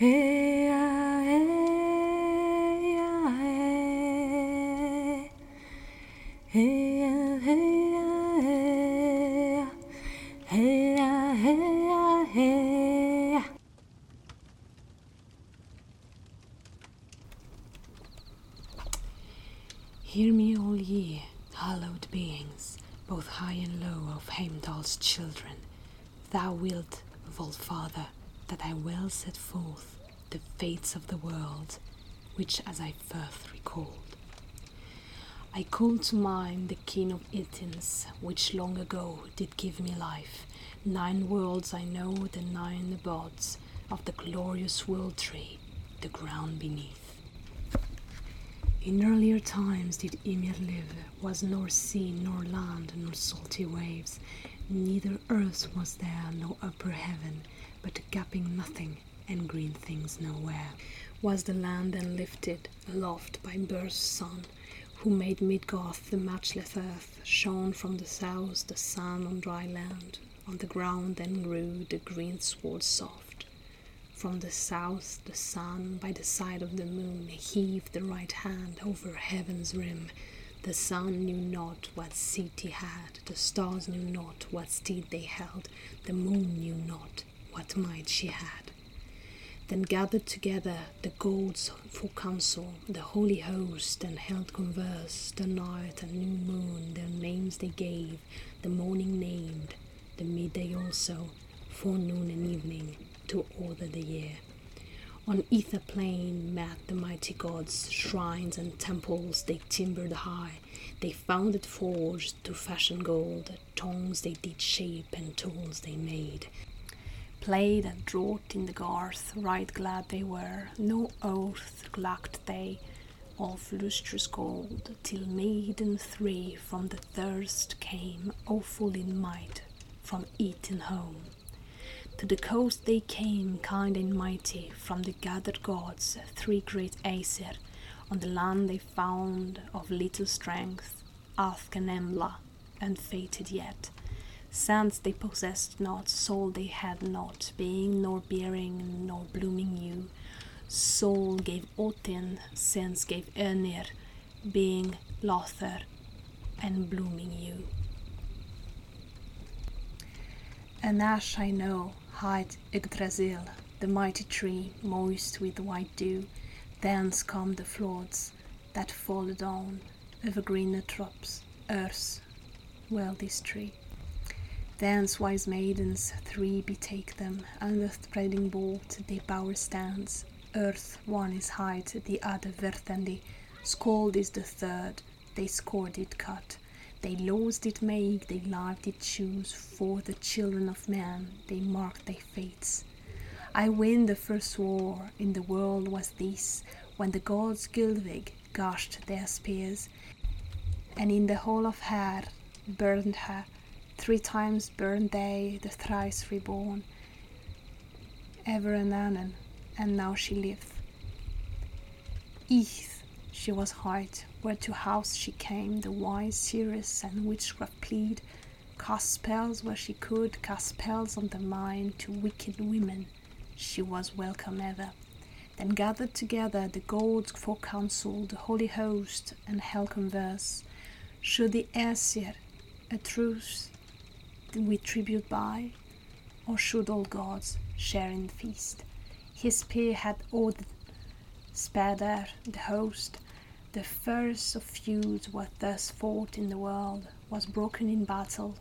Hear me, all ye hallowed beings, both high and low of Heimdall's children. Thou wilt, Volfather, that I will set forth the fates of the world, which as I first recalled. I call to mind the king of etins, which long ago did give me life. Nine worlds I know, the nine abodes of the glorious world tree, the ground beneath. In earlier times did Ymir live, was nor sea nor land nor salty waves, neither earth was there nor upper heaven, but gaping nothing and green things nowhere. Was the land then lifted aloft by Bur's son, who made Midgard the matchless earth, shone from the south the sun on dry land, on the ground then grew the green sward soft. From the south the sun by the side of the moon heaved the right hand over heaven's rim. The sun knew not what seat he had, the stars knew not what steed they held, the moon knew not what might she had. Then gathered together the gods for council, the holy host, and held converse. The night and new moon their names they gave, the morning named, the midday also, forenoon and evening, to order the year. On ether plain met the mighty gods, shrines and temples they timbered high. They founded forged to fashion gold, tongs they did shape and tools they made. Played and draught in the garth, right glad they were, no oath lacked they of lustrous gold, till maiden three from the thirst came, awful in might, from Etunheim. To the coast they came, kind and mighty, from the gathered gods, three great Aesir. On the land they found of little strength, Ask and Embla, unfated yet. Sense they possessed not, soul they had not, being nor bearing nor blooming you. Soul gave Odin, sense gave Hönir, being Lothar and blooming you. An ash I know, hight Yggdrasil, the mighty tree, moist with white dew. Thence come the floods that fall on over greener tops, earth's wealthiest tree. Thence wise maidens three betake them, under threading bolt their bower stands. Earth one is height, the other Verthandi, Skuld is the third, they score it cut. They laws did make, they life did choose, for the children of man they marked their fates. I win the first war in the world was this, when the gods Gullveig gashed their spears, and in the hall of Her burned her. Three times burned they, the thrice reborn, ever and anon, and now she liveth. Eath she was hight, where to house she came, the wise seeress and witchcraft plead, cast spells where she could, cast spells on the mind to wicked women. She was welcome ever. Then gathered together the gods for council, the holy host, and held converse. Should the Aesir a truce with tribute buy, or should all gods share in the feast? His spear had Odin, Spadar, the host, the first of feuds what thus fought in the world was broken in battle.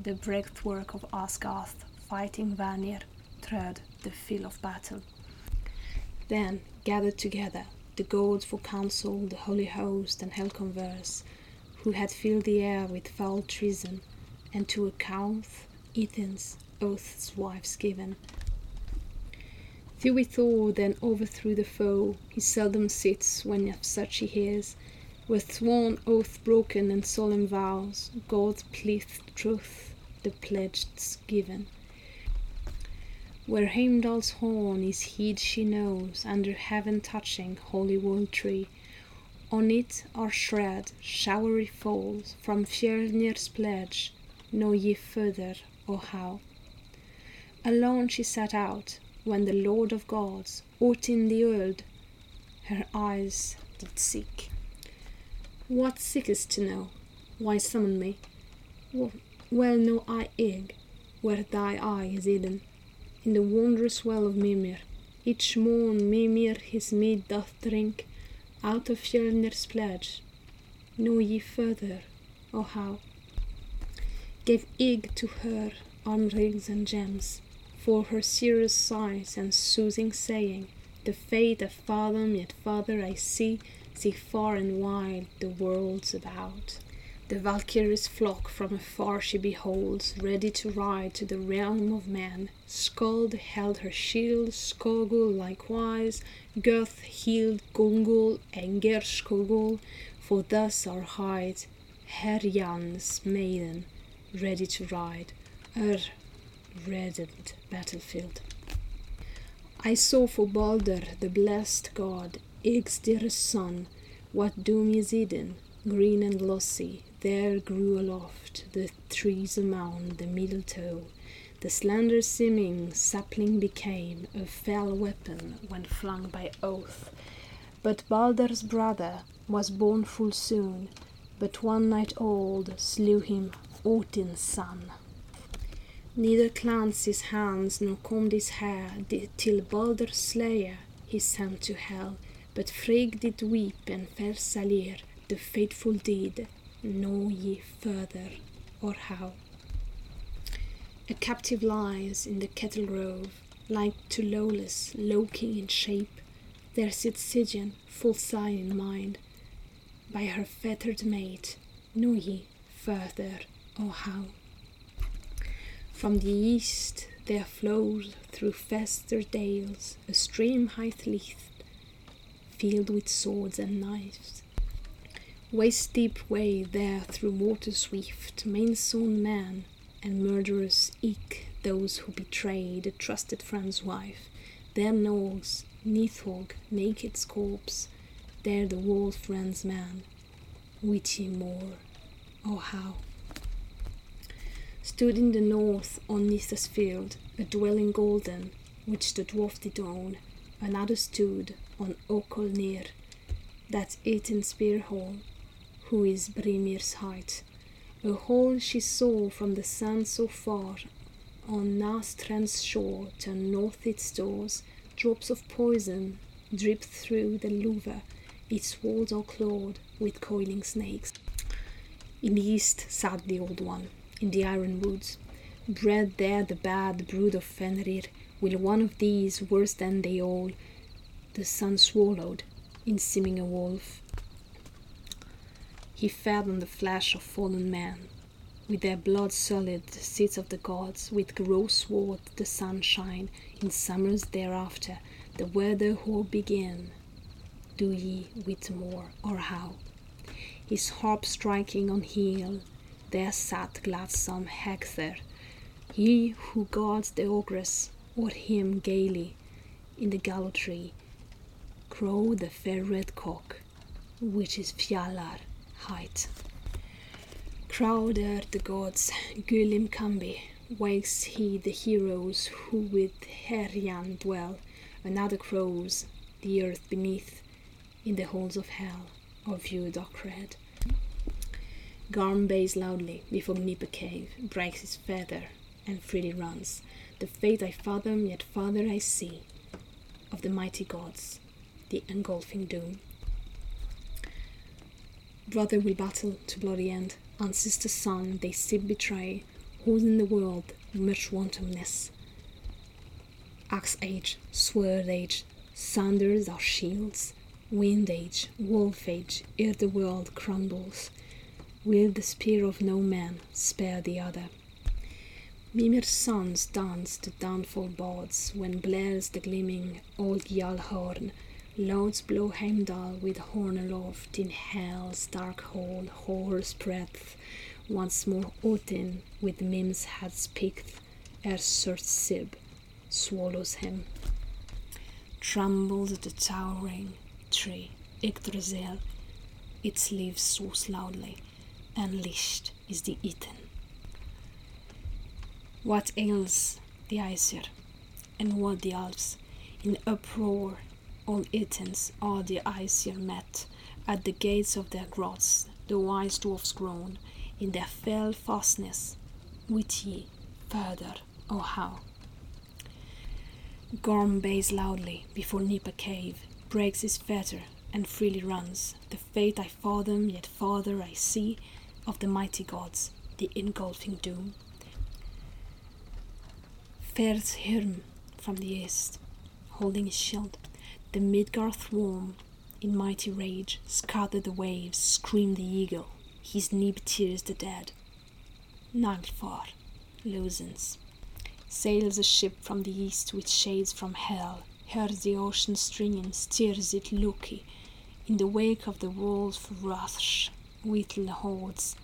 The breastwork of Asgarth, fighting Vanir, trod the field of battle. Then gathered together the gods for counsel, the holy host, and held converse, who had filled the air with foul treason, and to account Ethan's oaths wives given. Thewith Thor then overthrew the foe, he seldom sits when of such he hears, with sworn oath broken and solemn vows, God's pleased truth, the pledges given. Where Heimdall's horn is hid she knows, under heaven touching holy world tree. On it are shred, showery falls, from Fjölnir's pledge, know ye further or how. Alone she set out, when the Lord of Gods, out in the world, her eyes did seek. What seekest to know? Why summon me? Well know I Ygg, where thy eye is hidden, in the wondrous well of Mimir. Each morn Mimir his mead doth drink, out of Fjölnir's pledge. Know ye further, O how? Gave Ygg to her arm rings and gems, for her serious sighs and soothing saying, the fate of fathom yet farther I see, see far and wide the worlds about. The Valkyrie's flock from afar she beholds, ready to ride to the realm of men. Skuld held her shield, Skogul likewise, Gurth healed Gungul and Geirskogul, for thus are hight Herjan's maiden, ready to ride, her reddened battlefield. I saw for Balder, the blessed god, dearest son, what doom is hidden, green and glossy, there grew aloft the trees amound the mistletoe. The slender seeming sapling became a fell weapon when flung by oath. But Balder's brother was born full soon, but one night old slew him Odin's son. Neither cleansed his hands nor combed his hair till Balder's slayer he sent to hell. But Frigg did weep and fair Salir the fateful deed know ye further, or how? A captive lies in the kettle grove, like to lawless Loki in shape. There sits Sigyn, full sigh in mind, by her fettered mate. Know ye further, or how? From the east there flows through faster dales a stream high filled with swords and knives Waist deep way there through water swift, main sown man, and murderous eke those who betrayed a trusted friend's wife. There gnaws Nidhogg naked corpse, there the wolf rends man. Witty more, oh how! Stood in the north on Nithas field a dwelling golden, which the dwarf did own. Another stood on Okolnir, that it in spear hall who is Brimir's height. A hole she saw from the sun so far, on Nastrand's shore turned north its doors, drops of poison drip through the louver, its walls are clawed with coiling snakes. In the east sat the old one, in the iron woods, bred there the bad brood of Fenrir, will one of these, worse than they all, the sun swallowed, in seeming a wolf, he fed on the flesh of fallen men. With their blood sullied seeds of the gods, with gross wrought the sunshine, in summers thereafter, the weather who begin. Do ye wit more, or how? His harp striking on heel, there sat gladsome Eggther, he who guards the ogress, o'er him gaily, in the gallotree, crow the fair red cock, which is Fjallar height. Crowder the gods, Gullinkambi, wakes he the heroes who with Herjan dwell, another crows the earth beneath, in the halls of hell, of view dark red. Garm bays loudly before Gnipa cave, breaks his feather, and freely runs. The fate I fathom, yet farther I see, of the mighty gods, the engulfing doom. Brother will battle to bloody end, and sister son they still betray, who's in the world much wantonness. Axe age, sword age, sanders are shields, wind age, wolf age, ere the world crumbles. Will the spear of no man spare the other? Mimir's sons dance the downfall bards when blares the gleaming old Yal horn Loads blow Heimdall with horn aloft in hell's dark hall, horror's breadth. Once more Odin with Mim's heads picked, ere Sib swallows him. Trembles the towering tree, Yggdrasil, its leaves swoos loudly, and lished is the Ettin. What ails the Aesir? and what the Alps. In uproar, all Itans are the Aesir met. At the gates of their grots, the wise dwarfs groan in their fell fastness. Wit ye further, oh how? Garm bays loudly before Gnipa cave, breaks his fetter, and freely runs. The fate I fathom, yet farther I see, of the mighty gods, the engulfing doom. Fares Hrym from the east, holding his shield. The Midgarth Worm, in mighty rage, scattered the waves, screamed the eagle. His nib tears the dead. Naglfar loosens. Sails a ship from the east with shades from hell. Hears the ocean stringing, steers it Loki. In the wake of the wolf Rathsh, Whittle hordes,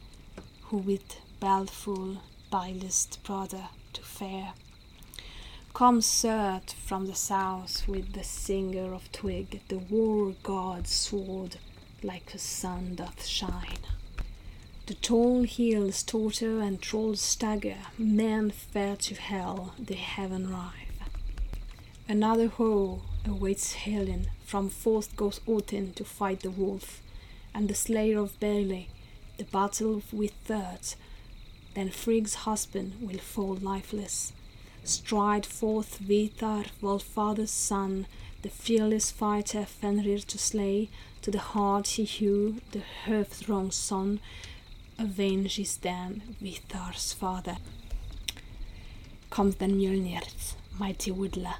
who with baleful bilest brother to fare Comes Surt from the south with the singer of twig, the war god's sword like a sun doth shine. The tall hills totter and trolls stagger, men fare to hell, the heaven rive. Another hoe awaits Hlín, from forth goes Odin to fight the wolf, and the slayer of Bele, the battle with Third, then Frigg's husband will fall lifeless. Stride forth Vithar, Volfather's son, the fearless fighter Fenrir to slay, to the heart he hew, the hearthrong son, avenges then Vithar's father. Comes then Mjolnir's mighty Woodla,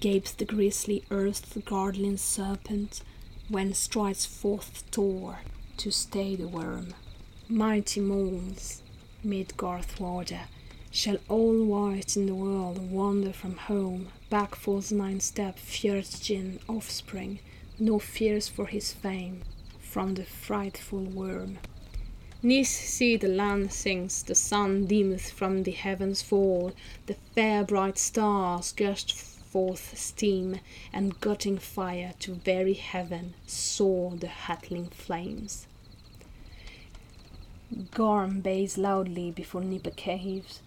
gapes the grisly earth guardian serpent, when strides forth Thor to stay the worm. Mighty moles, Midgard warder, Shall all white in the world wander from home? Back falls nine step Fjordjin offspring, no fears for his fame from the frightful worm. Nis see the land sinks, the sun dimmeth from the heavens fall, the fair bright stars gushed forth steam, and gutting fire to very heaven soar the hurtling flames. Garm bays loudly before Gnipa caves,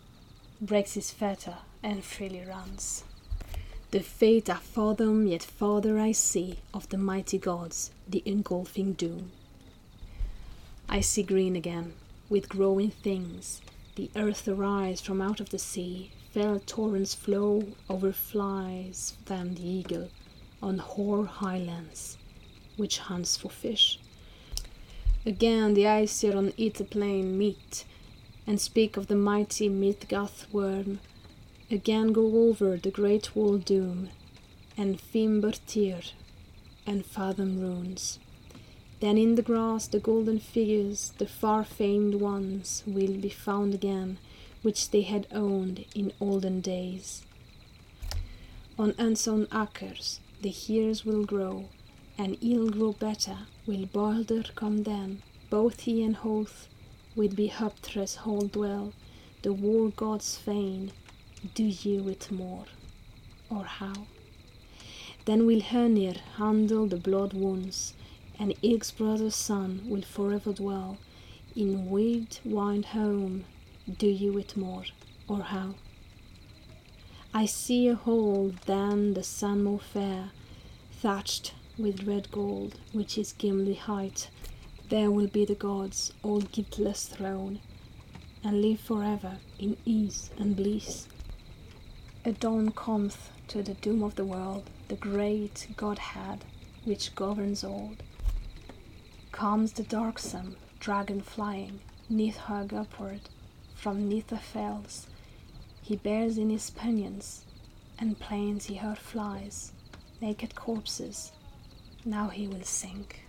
breaks his fetter, and freely runs. The fate I fathom, yet farther I see, of the mighty gods, the engulfing doom. I see green again, with growing things, the earth arise from out of the sea, fell torrents flow over flies than the eagle, on hoar highlands, which hunts for fish. Again the Aesir on Ether plain meet, and speak of the mighty Midgard worm, again go over the great wall doom, and Fimbultyr, and fathom runes. Then in the grass the golden figures, the far famed ones, will be found again, which they had owned in olden days. On unsown acres the hears will grow, and ill grow better, will Balder come then, both he and Hoth, with Behuptres hold dwell, the war god's fane, do ye with more, or how? Then will Hönir handle the blood wounds, and Yg's brother's son will forever dwell in weaved wind home, do you it more, or how? I see a hall then the sun more fair, thatched with red gold, which is Gimli height, there will be the gods all guiltless throne, and live forever in ease and bliss. A dawn cometh to the doom of the world, the great Godhead which governs all. Comes the darksome dragon flying, neath hug upward, from neath the fells. He bears in his pinions, and plains he her flies, naked corpses. Now he will sink.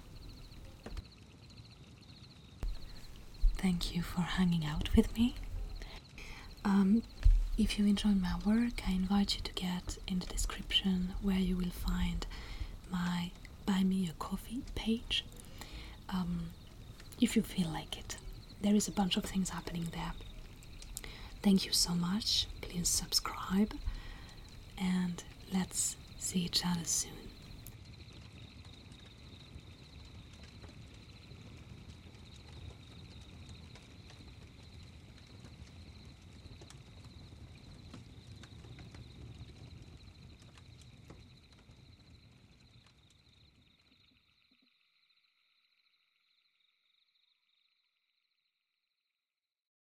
thank you for hanging out with me. Um, if you enjoyed my work, I invite you to get in the description where you will find my Buy Me a Coffee page. Um, if you feel like it, there is a bunch of things happening there. Thank you so much. Please subscribe and let's see each other soon.